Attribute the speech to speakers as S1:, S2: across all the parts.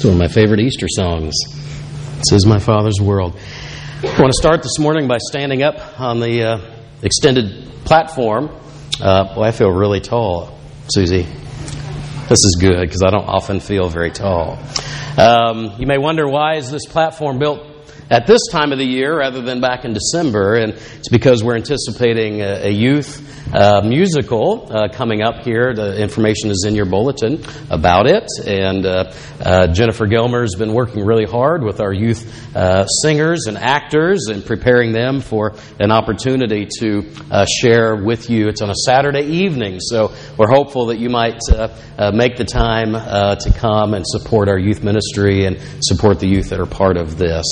S1: It's one of my favorite Easter songs. This is my Father's world. I want to start this morning by standing up on the uh, extended platform. Uh, boy, I feel really tall, Susie. This is good because I don't often feel very tall. Um, you may wonder why is this platform built at this time of the year rather than back in December, and it's because we're anticipating a, a youth uh, musical uh, coming up here. The information is in your bulletin about it, and uh, uh Jennifer Gilmer has been working really hard with our youth uh, singers and actors and preparing them for an opportunity to uh, share with you. It's on a Saturday evening, so we're hopeful that you might make the time to come and support our youth ministry and support the youth that are part of this.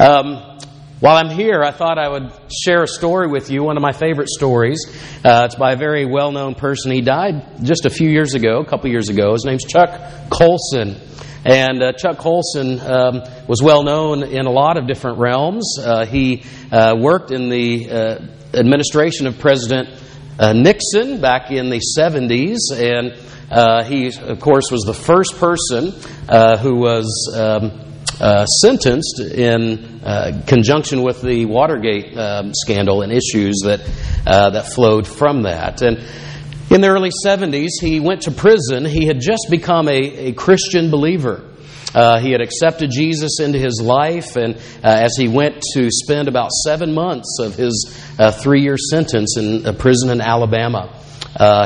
S1: Um, while I'm here, I thought I would share a story with you, one of my favorite stories. Uh, it's by a very well known person. He died just a few years ago, a couple years ago. His name's Chuck Colson. And uh, Chuck Colson um, was well known in a lot of different realms. Uh, he uh, worked in the uh, administration of President uh, Nixon back in the 70s, and he, of course, was the first person who was. Um, uh, sentenced in uh, conjunction with the Watergate um, scandal and issues that uh, that flowed from that. And in the early 70s, he went to prison. He had just become a, a Christian believer. Uh, he had accepted Jesus into his life, and uh, as he went to spend about seven months of his uh, three year sentence in a prison in Alabama,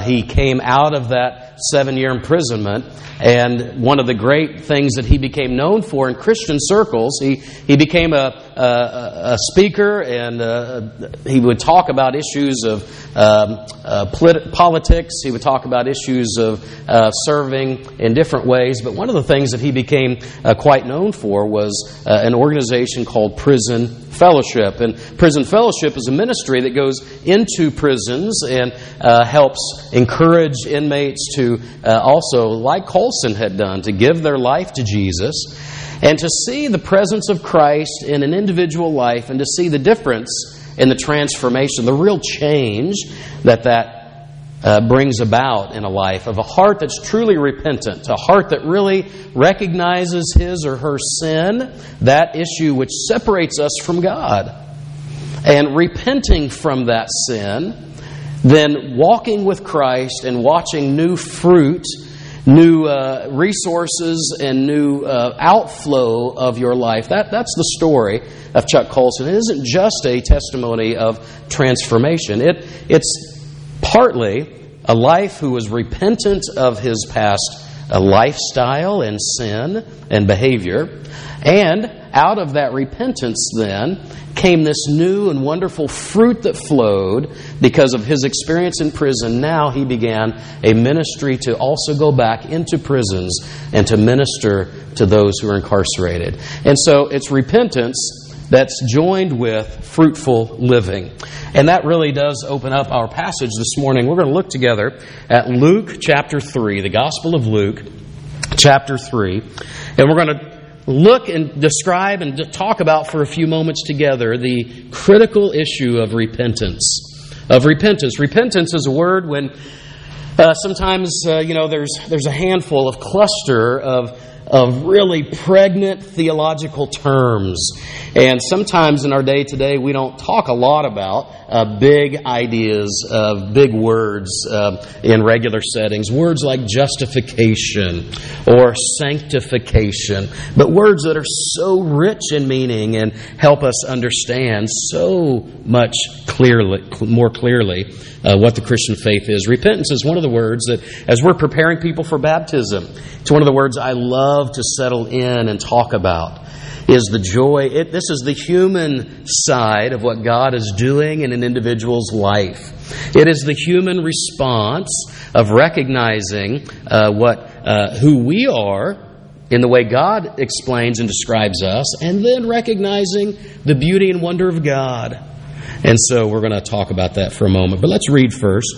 S1: he came out of that seven year imprisonment and one of the great things that he became known for in Christian circles, he, he became a, a, a speaker and uh, he would talk about issues of um, uh, polit- politics. He would talk about issues of uh, serving in different ways. But one of the things that he became uh, quite known for was uh, an organization called Prison Fellowship. And Prison Fellowship is a ministry that goes into prisons and uh, helps encourage inmates to also, like Colson had done to give their life to Jesus and to see the presence of Christ in an individual life and to see the difference in the transformation, the real change that that uh, brings about in a life of a heart that's truly repentant, a heart that really recognizes his or her sin, that issue which separates us from God, and repenting from that sin, then walking with Christ and watching new fruit new uh, resources and new uh, outflow of your life. That, that's the story of Chuck Colson. It isn't just a testimony of transformation, it, it's partly a life who was repentant of his past lifestyle and sin and behavior. And out of that repentance, then, came this new and wonderful fruit that flowed because of his experience in prison. Now he began a ministry to also go back into prisons and to minister to those who are incarcerated. And so it's repentance that's joined with fruitful living. And that really does open up our passage this morning. We're going to look together at Luke chapter 3, the Gospel of Luke chapter 3. And we're going to look and describe and talk about for a few moments together the critical issue of repentance. Of repentance. Repentance is a word when uh, sometimes uh, you know there's there's a handful of cluster of of really pregnant theological terms. And sometimes in our day today, we don't talk a lot about uh, big ideas, uh, big words uh, in regular settings. Words like justification or sanctification, but words that are so rich in meaning and help us understand so much clearly, more clearly uh, what the Christian faith is. Repentance is one of the words that, as we're preparing people for baptism, it's one of the words I love to settle in and talk about. Is the joy, it, this is the human side of what God is doing in an individual's life. It is the human response of recognizing uh, what, uh, who we are in the way God explains and describes us, and then recognizing the beauty and wonder of God. And so we're going to talk about that for a moment. But let's read first.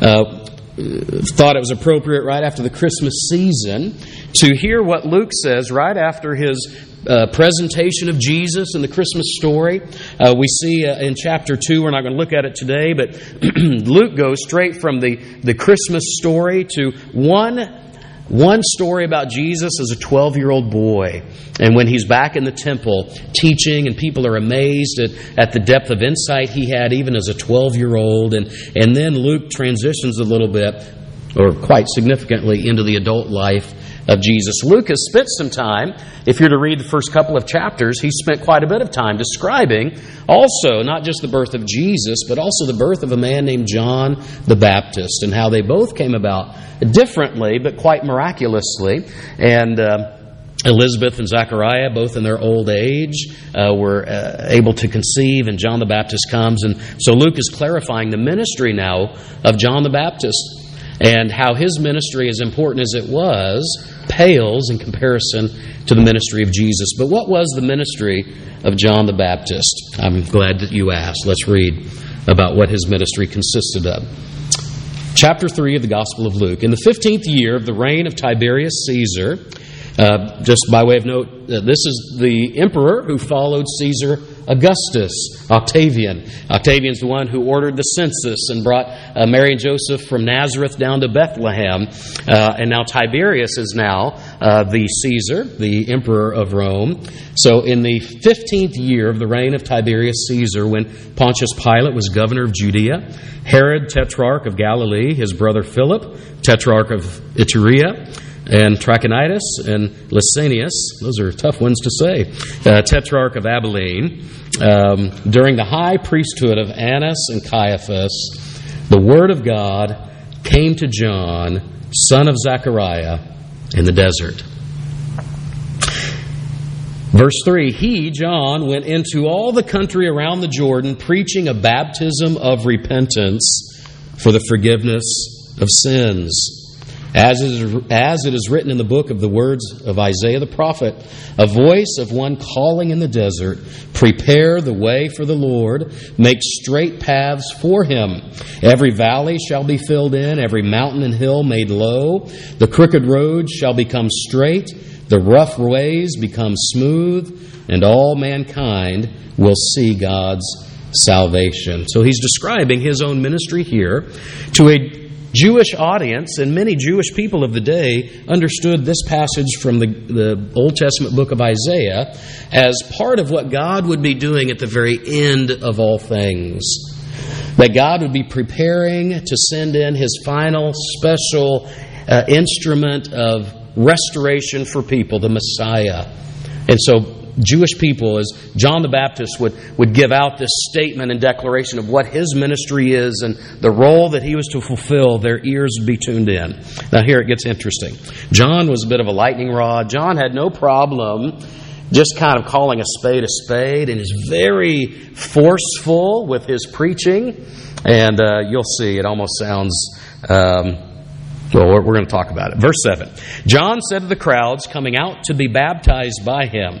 S1: Uh, thought it was appropriate right after the Christmas season to hear what Luke says right after his uh, presentation of Jesus in the Christmas story. Uh, we see uh, in chapter 2, we're not going to look at it today, but Luke goes straight from the, the Christmas story to one one story about Jesus as a 12 year old boy. And when he's back in the temple teaching, and people are amazed at, at the depth of insight he had even as a 12 year old. And, and then Luke transitions a little bit, or quite significantly, into the adult life of Jesus. Luke has spent some time, if you're to read the first couple of chapters, he spent quite a bit of time describing also not just the birth of Jesus, but also the birth of a man named John the Baptist and how they both came about differently, but quite miraculously. And uh, Elizabeth and Zechariah, both in their old age, uh, were uh, able to conceive, and John the Baptist comes. And so Luke is clarifying the ministry now of John the Baptist and how his ministry, as important as it was, pales in comparison to the ministry of Jesus. But what was the ministry of John the Baptist? I'm glad that you asked. Let's read about what his ministry consisted of. Chapter 3 of the Gospel of Luke. In the 15th year of the reign of Tiberius Caesar, uh, just by way of note, uh, this is the emperor who followed Caesar Augustus, Octavian. Octavian's the one who ordered the census and brought uh, Mary and Joseph from Nazareth down to Bethlehem. Uh, and now Tiberius is now uh, the Caesar, the emperor of Rome. So in the 15th year of the reign of Tiberius Caesar, when Pontius Pilate was governor of Judea, Herod, tetrarch of Galilee, his brother Philip, tetrarch of Iturea, and Trachonitis and Lysanias. Those are tough ones to say. Uh, Tetrarch of Abilene. Um, during the high priesthood of Annas and Caiaphas, the word of God came to John, son of Zechariah, in the desert. Verse 3 He, John, went into all the country around the Jordan, preaching a baptism of repentance for the forgiveness of sins as it, is, as it is written in the book of the words of Isaiah the prophet, a voice of one calling in the desert, prepare the way for the Lord, make straight paths for him. Every valley shall be filled in, every mountain and hill made low. The crooked roads shall become straight, the rough ways become smooth, and all mankind will see God's salvation. So he's describing his own ministry here to a Jewish audience and many Jewish people of the day understood this passage from the, the Old Testament book of Isaiah as part of what God would be doing at the very end of all things. That God would be preparing to send in his final special uh, instrument of restoration for people, the Messiah. And so Jewish people as John the Baptist would, would give out this statement and declaration of what his ministry is and the role that he was to fulfill, their ears would be tuned in. Now, here it gets interesting. John was a bit of a lightning rod. John had no problem just kind of calling a spade a spade and is very forceful with his preaching. And uh, you'll see, it almost sounds. Um, well, we're going to talk about it. Verse 7 John said to the crowds coming out to be baptized by him,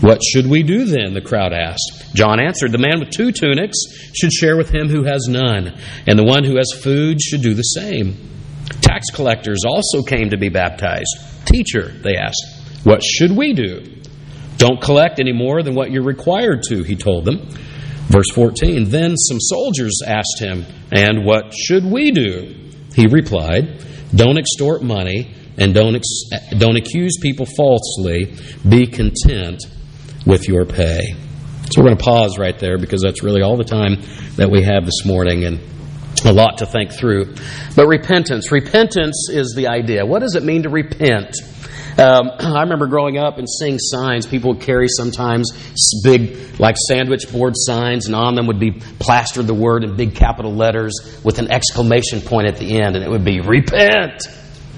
S1: What should we do then? The crowd asked. John answered, The man with two tunics should share with him who has none, and the one who has food should do the same. Tax collectors also came to be baptized. Teacher, they asked, What should we do? Don't collect any more than what you're required to, he told them. Verse 14 Then some soldiers asked him, And what should we do? He replied, Don't extort money and don't, ex- don't accuse people falsely. Be content with your pay. So we're going to pause right there because that's really all the time that we have this morning and a lot to think through. But repentance. Repentance is the idea. What does it mean to repent? Um, I remember growing up and seeing signs. People would carry sometimes big, like sandwich board signs, and on them would be plastered the word in big capital letters with an exclamation point at the end, and it would be repent,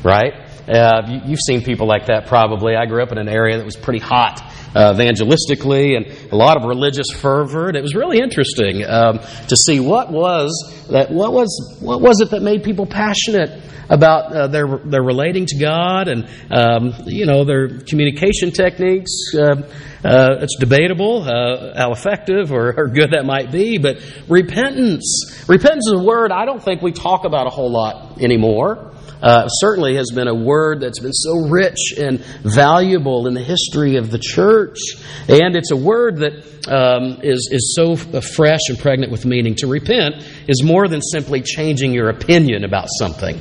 S1: right? Uh, you, have seen people like that probably. I grew up in an area that was pretty hot uh, evangelistically and a lot of religious fervor. And it was really interesting um, to see what was that. What was what was it that made people passionate about uh, their their relating to God and um, you know their communication techniques. Uh, uh, it's debatable uh, how effective or, or, good that might be, but repentance. Repentance is a word I don't think we talk about a whole lot anymore. Uh, certainly has been a word that's been so rich and valuable in the history of the church. And it's a word that um, is is, so fresh and pregnant with meaning. To repent is more than simply changing your opinion about something.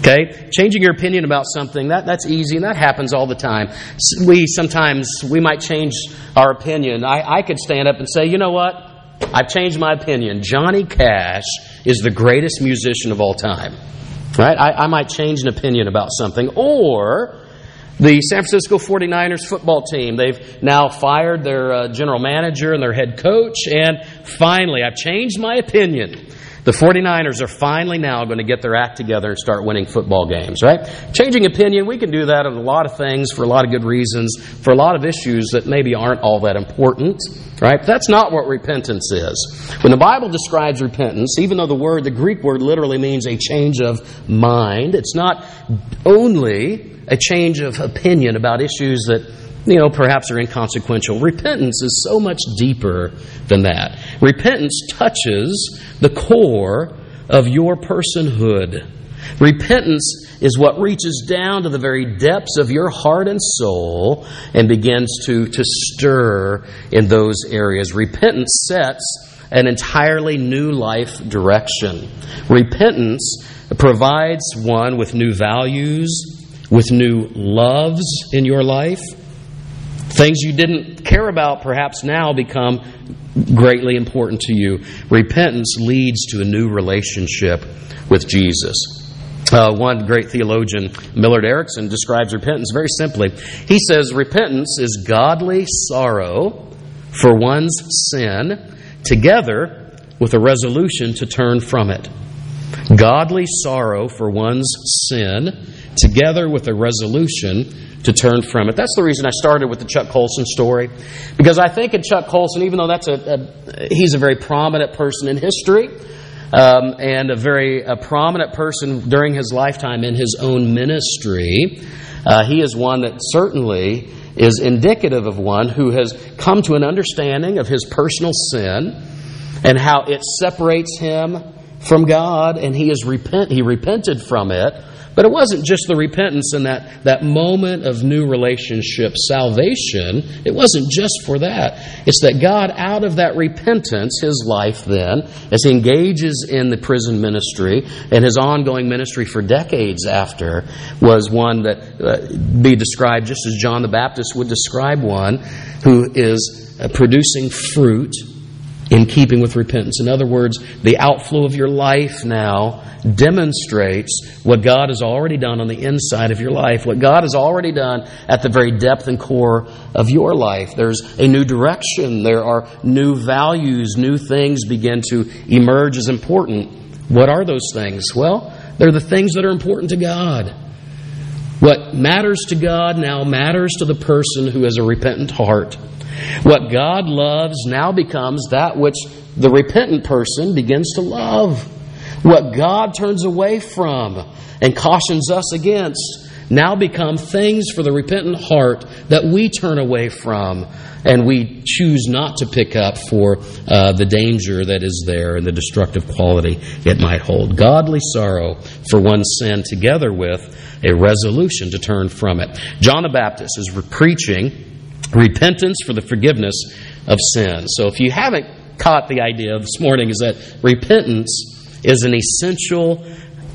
S1: Okay? Changing your opinion about something, that, that's easy and that happens all the time. We sometimes, we might change our opinion. I, I could stand up and say, you know what? I've changed my opinion. Johnny Cash is the greatest musician of all time. Right? I, I might change an opinion about something. Or the San Francisco 49ers football team, they've now fired their uh, general manager and their head coach, and finally, I've changed my opinion. The 49ers are finally now going to get their act together and start winning football games, right? Changing opinion, we can do that on a lot of things for a lot of good reasons, for a lot of issues that maybe aren't all that important, right? That's not what repentance is. When the Bible describes repentance, even though the word, the Greek word literally means a change of mind, it's not only a change of opinion about issues that you know, perhaps are inconsequential. Repentance is so much deeper than that. Repentance touches the core of your personhood. Repentance is what reaches down to the very depths of your heart and soul and begins to, to stir in those areas. Repentance sets an entirely new life direction. Repentance provides one with new values, with new loves in your life Things you didn't care about perhaps now become greatly important to you. Repentance leads to a new relationship with Jesus. Uh, one great theologian, Millard Erickson, describes repentance very simply. He says, Repentance is godly sorrow for one's sin together with a resolution to turn from it. Godly sorrow for one's sin together with a resolution to turn from it. That's the reason I started with the Chuck Colson story. Because I think in Chuck Colson, even though that's a, a he's a very prominent person in history, um, and a very a prominent person during his lifetime in his own ministry, uh, he is one that certainly is indicative of one who has come to an understanding of his personal sin and how it separates him from God, and he is repent he repented from it but it wasn't just the repentance and that, that moment of new relationship, salvation. It wasn't just for that. It's that God, out of that repentance, his life then, as he engages in the prison ministry and his ongoing ministry for decades after, was one that uh, be described just as John the Baptist would describe one who is uh, producing fruit in keeping with repentance. In other words, the outflow of your life now demonstrates what God has already done on the inside of your life, what God has already done at the very depth and core of your life. There's a new direction, there are new values, new things begin to emerge as important. What are those things? Well, they're the things that are important to God. What matters to God now matters to the person who has a repentant heart. What God loves now becomes that which the repentant person begins to love. What God turns away from and cautions us against now become things for the repentant heart that we turn away from and we choose not to pick up for uh, the danger that is there and the destructive quality it might hold. Godly sorrow for one's sin together with a resolution to turn from it. John the Baptist is preaching repentance for the forgiveness of sin. So if you haven't caught the idea this morning is that repentance is an essential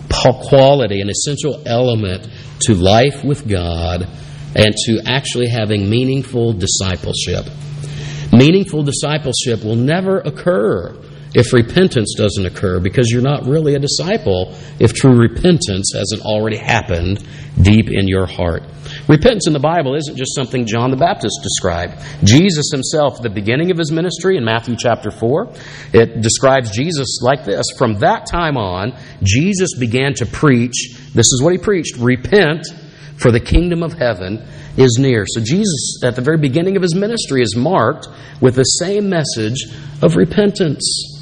S1: quality, an essential element to life with God and to actually having meaningful discipleship. Meaningful discipleship will never occur if repentance doesn't occur because you're not really a disciple if true repentance hasn't already happened deep in your heart. Repentance in the Bible isn't just something John the Baptist described. Jesus himself, at the beginning of his ministry in Matthew chapter 4, it describes Jesus like this. From that time on, Jesus began to preach, this is what he preached repent, for the kingdom of heaven is near. So Jesus, at the very beginning of his ministry, is marked with the same message of repentance.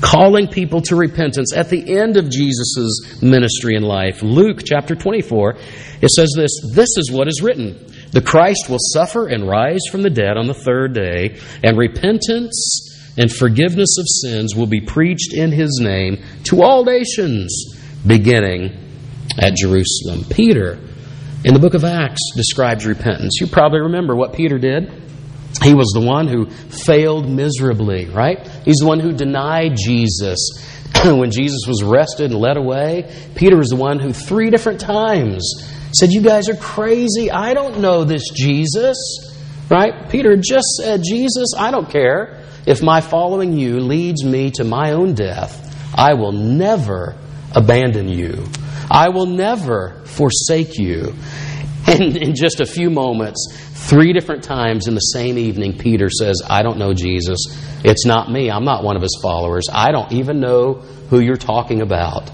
S1: Calling people to repentance at the end of Jesus' ministry and life. Luke chapter 24, it says this This is what is written The Christ will suffer and rise from the dead on the third day, and repentance and forgiveness of sins will be preached in his name to all nations, beginning at Jerusalem. Peter, in the book of Acts, describes repentance. You probably remember what Peter did. He was the one who failed miserably, right? He's the one who denied Jesus. when Jesus was arrested and led away, Peter was the one who three different times said, You guys are crazy. I don't know this Jesus. Right? Peter just said, Jesus, I don't care. If my following you leads me to my own death, I will never abandon you. I will never forsake you. And in just a few moments, three different times in the same evening, Peter says, I don't know Jesus. It's not me. I'm not one of his followers. I don't even know who you're talking about.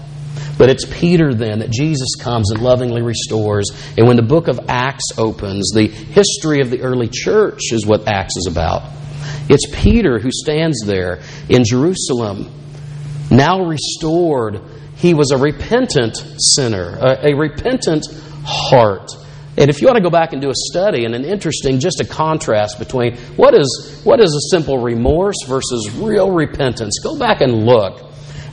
S1: But it's Peter then that Jesus comes and lovingly restores. And when the book of Acts opens, the history of the early church is what Acts is about. It's Peter who stands there in Jerusalem, now restored. He was a repentant sinner, a, a repentant heart. And if you want to go back and do a study and an interesting, just a contrast between what is, what is a simple remorse versus real repentance, go back and look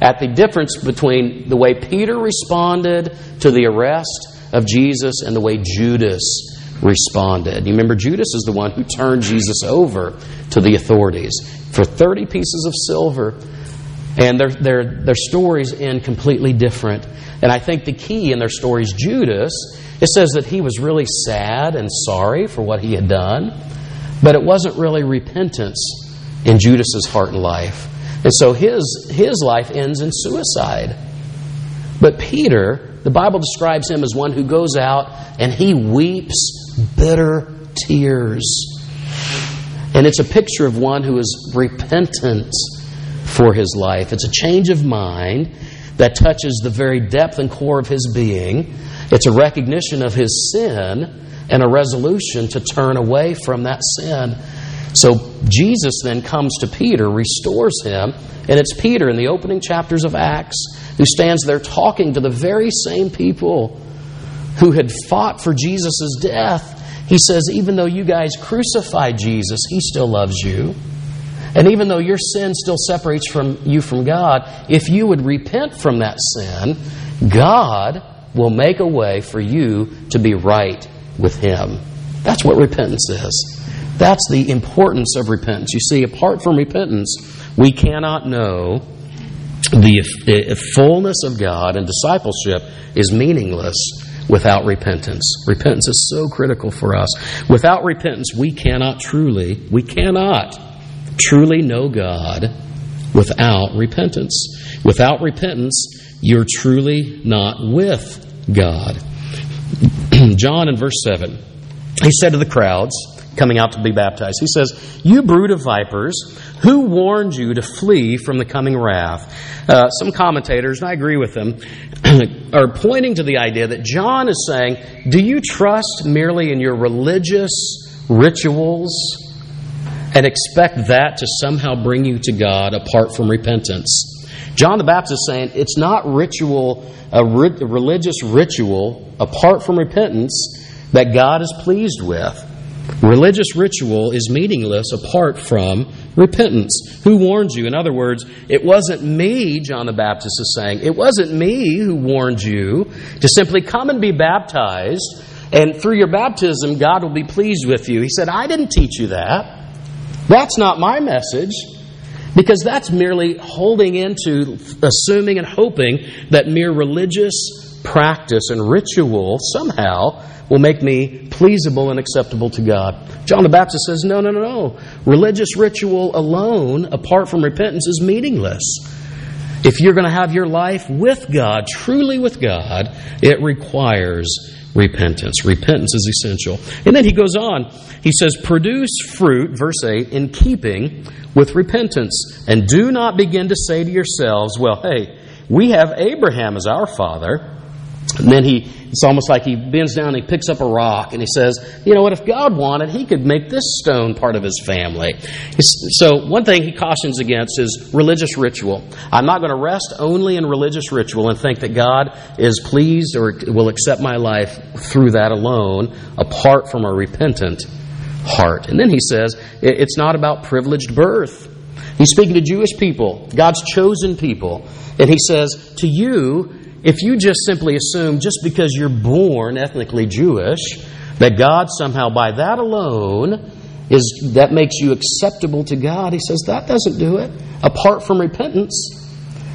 S1: at the difference between the way Peter responded to the arrest of Jesus and the way Judas responded. You remember, Judas is the one who turned Jesus over to the authorities for 30 pieces of silver. And their, their, their stories end completely different. And I think the key in their stories, Judas, it says that he was really sad and sorry for what he had done, but it wasn't really repentance in Judas's heart and life. And so his, his life ends in suicide. But Peter, the Bible describes him as one who goes out and he weeps bitter tears. And it's a picture of one who is repentant for his life. It's a change of mind that touches the very depth and core of his being. It's a recognition of his sin and a resolution to turn away from that sin. So Jesus then comes to Peter, restores him, and it's Peter in the opening chapters of Acts who stands there talking to the very same people who had fought for Jesus' death. He says, even though you guys crucified Jesus, he still loves you. And even though your sin still separates from you from God, if you would repent from that sin, God will make a way for you to be right with Him. That's what repentance is. That's the importance of repentance. You see, apart from repentance, we cannot know the fullness of God, and discipleship is meaningless without repentance. Repentance is so critical for us. Without repentance, we cannot truly, we cannot truly know God without repentance. Without repentance, you're truly not with God. John in verse 7, he said to the crowds, coming out to be baptized. He says, You brood of vipers, who warned you to flee from the coming wrath? Uh, some commentators, and I agree with them, are pointing to the idea that John is saying, Do you trust merely in your religious rituals and expect that to somehow bring you to God apart from repentance? John the Baptist is saying it's not ritual, a religious ritual apart from repentance that God is pleased with. Religious ritual is meaningless apart from repentance. Who warned you? In other words, it wasn't me, John the Baptist is saying, it wasn't me who warned you to simply come and be baptized, and through your baptism, God will be pleased with you. He said, I didn't teach you that. That's not my message. Because that's merely holding into, assuming and hoping that mere religious practice and ritual somehow will make me pleasable and acceptable to God. John the Baptist says, no, no, no, no. Religious ritual alone, apart from repentance, is meaningless. If you're going to have your life with God, truly with God, it requires repentance. Repentance is essential. And then he goes on. He says, Produce fruit, verse 8, in keeping with repentance. And do not begin to say to yourselves, Well, hey, we have Abraham as our father. And then he, it's almost like he bends down and he picks up a rock and he says, You know what? If God wanted, he could make this stone part of his family. So, one thing he cautions against is religious ritual. I'm not going to rest only in religious ritual and think that God is pleased or will accept my life through that alone, apart from a repentant heart. And then he says, It's not about privileged birth. He's speaking to Jewish people, God's chosen people. And he says, To you, if you just simply assume just because you're born ethnically Jewish, that God somehow by that alone is that makes you acceptable to God, he says that doesn't do it. Apart from repentance,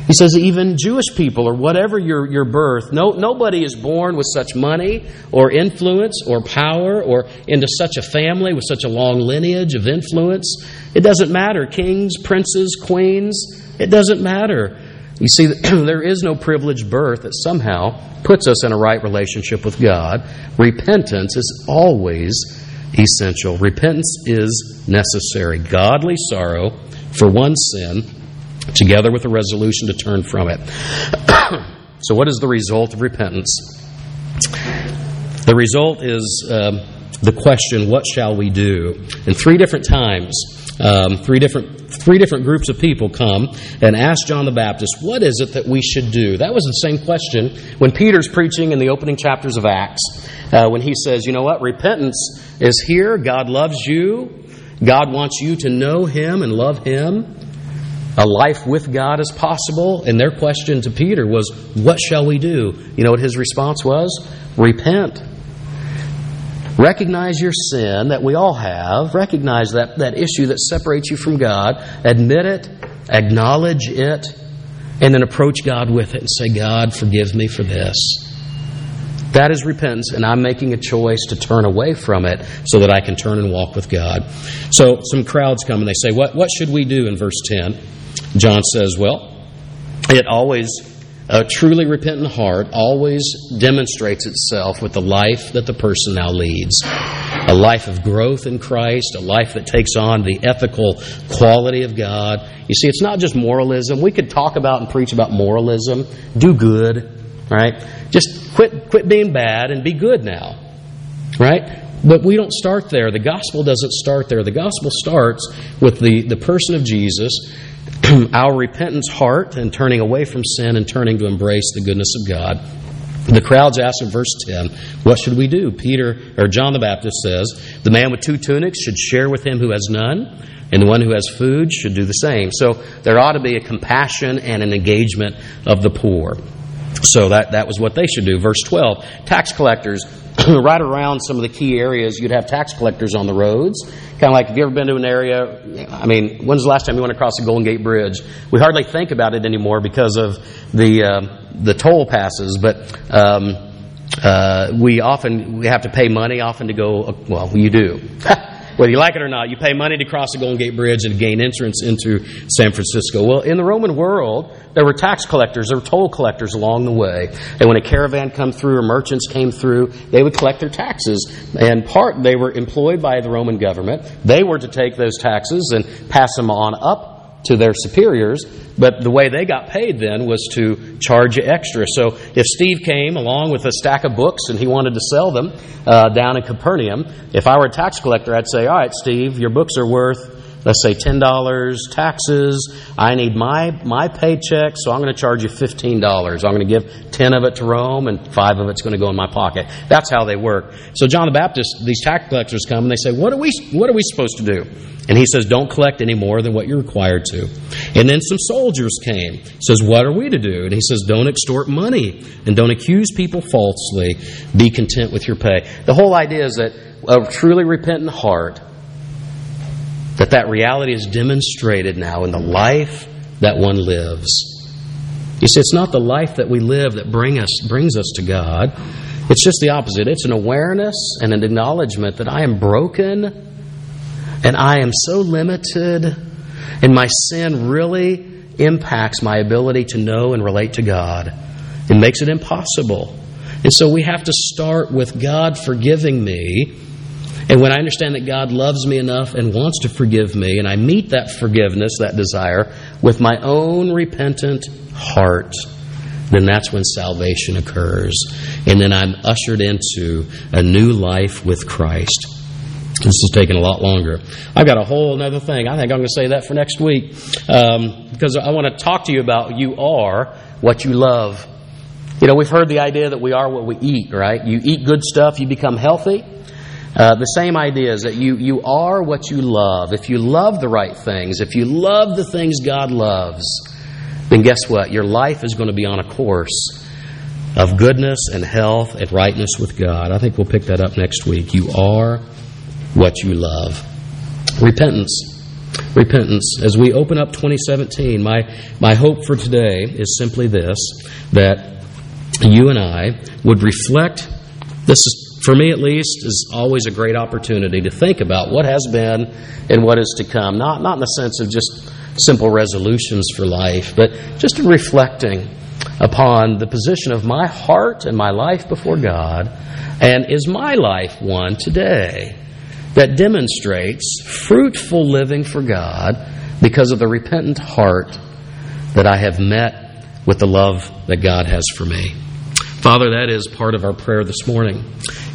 S1: he says even Jewish people or whatever your, your birth, no, nobody is born with such money or influence or power or into such a family with such a long lineage of influence. It doesn't matter. Kings, princes, queens, it doesn't matter. You see, there is no privileged birth that somehow puts us in a right relationship with God. Repentance is always essential. Repentance is necessary. Godly sorrow for one sin, together with a resolution to turn from it. so, what is the result of repentance? The result is um, the question, What shall we do? In three different times, um, three different three different groups of people come and ask John the Baptist, What is it that we should do? That was the same question when Peter's preaching in the opening chapters of Acts, uh, when he says, You know what? Repentance is here. God loves you. God wants you to know Him and love Him. A life with God is possible. And their question to Peter was, What shall we do? You know what his response was? Repent. Recognize your sin that we all have. Recognize that, that issue that separates you from God. Admit it, acknowledge it, and then approach God with it and say, God, forgive me for this. That is repentance, and I'm making a choice to turn away from it so that I can turn and walk with God. So some crowds come and they say, What, what should we do in verse 10? John says, Well, it always a truly repentant heart always demonstrates itself with the life that the person now leads. A life of growth in Christ, a life that takes on the ethical quality of God. You see, it's not just moralism. We could talk about and preach about moralism. Do good, right? Just quit, quit being bad and be good now, right? But we don't start there. The gospel doesn't start there. The gospel starts with the, the person of Jesus our repentance heart and turning away from sin and turning to embrace the goodness of God. The crowds ask in verse 10, What should we do? Peter, or John the Baptist says, The man with two tunics should share with him who has none, and the one who has food should do the same. So there ought to be a compassion and an engagement of the poor. So that, that was what they should do. Verse 12 tax collectors, right around some of the key areas, you'd have tax collectors on the roads. Kind of like, have you ever been to an area? I mean, when's the last time you went across the Golden Gate Bridge? We hardly think about it anymore because of the, uh, the toll passes, but. Um, uh, we often we have to pay money often to go well you do whether you like it or not, you pay money to cross the Golden Gate Bridge and gain entrance into San Francisco. Well, in the Roman world, there were tax collectors, there were toll collectors along the way. And when a caravan come through or merchants came through, they would collect their taxes. And part, they were employed by the Roman government. They were to take those taxes and pass them on up to their superiors, but the way they got paid then was to charge you extra. So if Steve came along with a stack of books and he wanted to sell them uh, down in Capernaum, if I were a tax collector, I'd say, All right, Steve, your books are worth let's say $10 taxes i need my my paycheck so i'm going to charge you $15 i'm going to give 10 of it to rome and 5 of it's going to go in my pocket that's how they work so john the baptist these tax collectors come and they say what are we what are we supposed to do and he says, Don't collect any more than what you're required to. And then some soldiers came. He says, What are we to do? And he says, Don't extort money and don't accuse people falsely. Be content with your pay. The whole idea is that a truly repentant heart, that that reality is demonstrated now in the life that one lives. You see, it's not the life that we live that bring us, brings us to God. It's just the opposite. It's an awareness and an acknowledgement that I am broken and I am so limited, and my sin really impacts my ability to know and relate to God. It makes it impossible. And so we have to start with God forgiving me. And when I understand that God loves me enough and wants to forgive me, and I meet that forgiveness, that desire, with my own repentant heart, then that's when salvation occurs. And then I'm ushered into a new life with Christ. This is taking a lot longer. I've got a whole other thing. I think I'm going to say that for next week um, because I want to talk to you about you are what you love. You know, we've heard the idea that we are what we eat, right? You eat good stuff, you become healthy. Uh, the same idea is that you, you are what you love. If you love the right things, if you love the things God loves, then guess what? Your life is going to be on a course of goodness and health and rightness with God. I think we'll pick that up next week. You are what you love. Repentance. Repentance. As we open up 2017, my, my hope for today is simply this that you and I would reflect. This is for me at least, is always a great opportunity to think about what has been and what is to come. Not, not in the sense of just simple resolutions for life, but just in reflecting upon the position of my heart and my life before God. And is my life one today that demonstrates fruitful living for God because of the repentant heart that I have met with the love that God has for me? Father, that is part of our prayer this morning,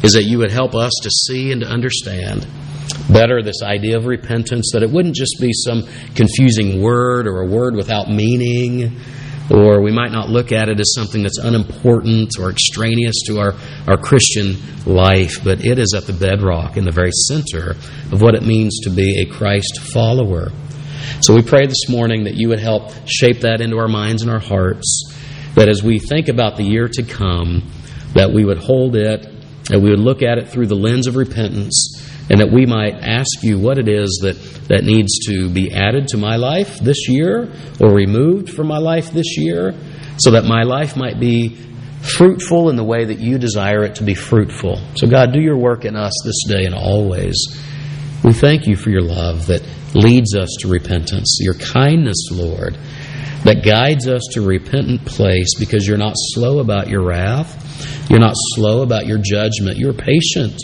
S1: is that you would help us to see and to understand better this idea of repentance, that it wouldn't just be some confusing word or a word without meaning, or we might not look at it as something that's unimportant or extraneous to our, our Christian life, but it is at the bedrock, in the very center of what it means to be a Christ follower. So we pray this morning that you would help shape that into our minds and our hearts that as we think about the year to come, that we would hold it, that we would look at it through the lens of repentance, and that we might ask you what it is that, that needs to be added to my life this year or removed from my life this year, so that my life might be fruitful in the way that you desire it to be fruitful. So, God, do your work in us this day and always. We thank you for your love that leads us to repentance, your kindness, Lord that guides us to repentant place because you're not slow about your wrath. You're not slow about your judgment. You're patient.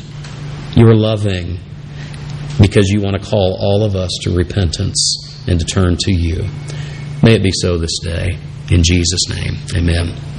S1: You're loving because you want to call all of us to repentance and to turn to you. May it be so this day. In Jesus' name, amen.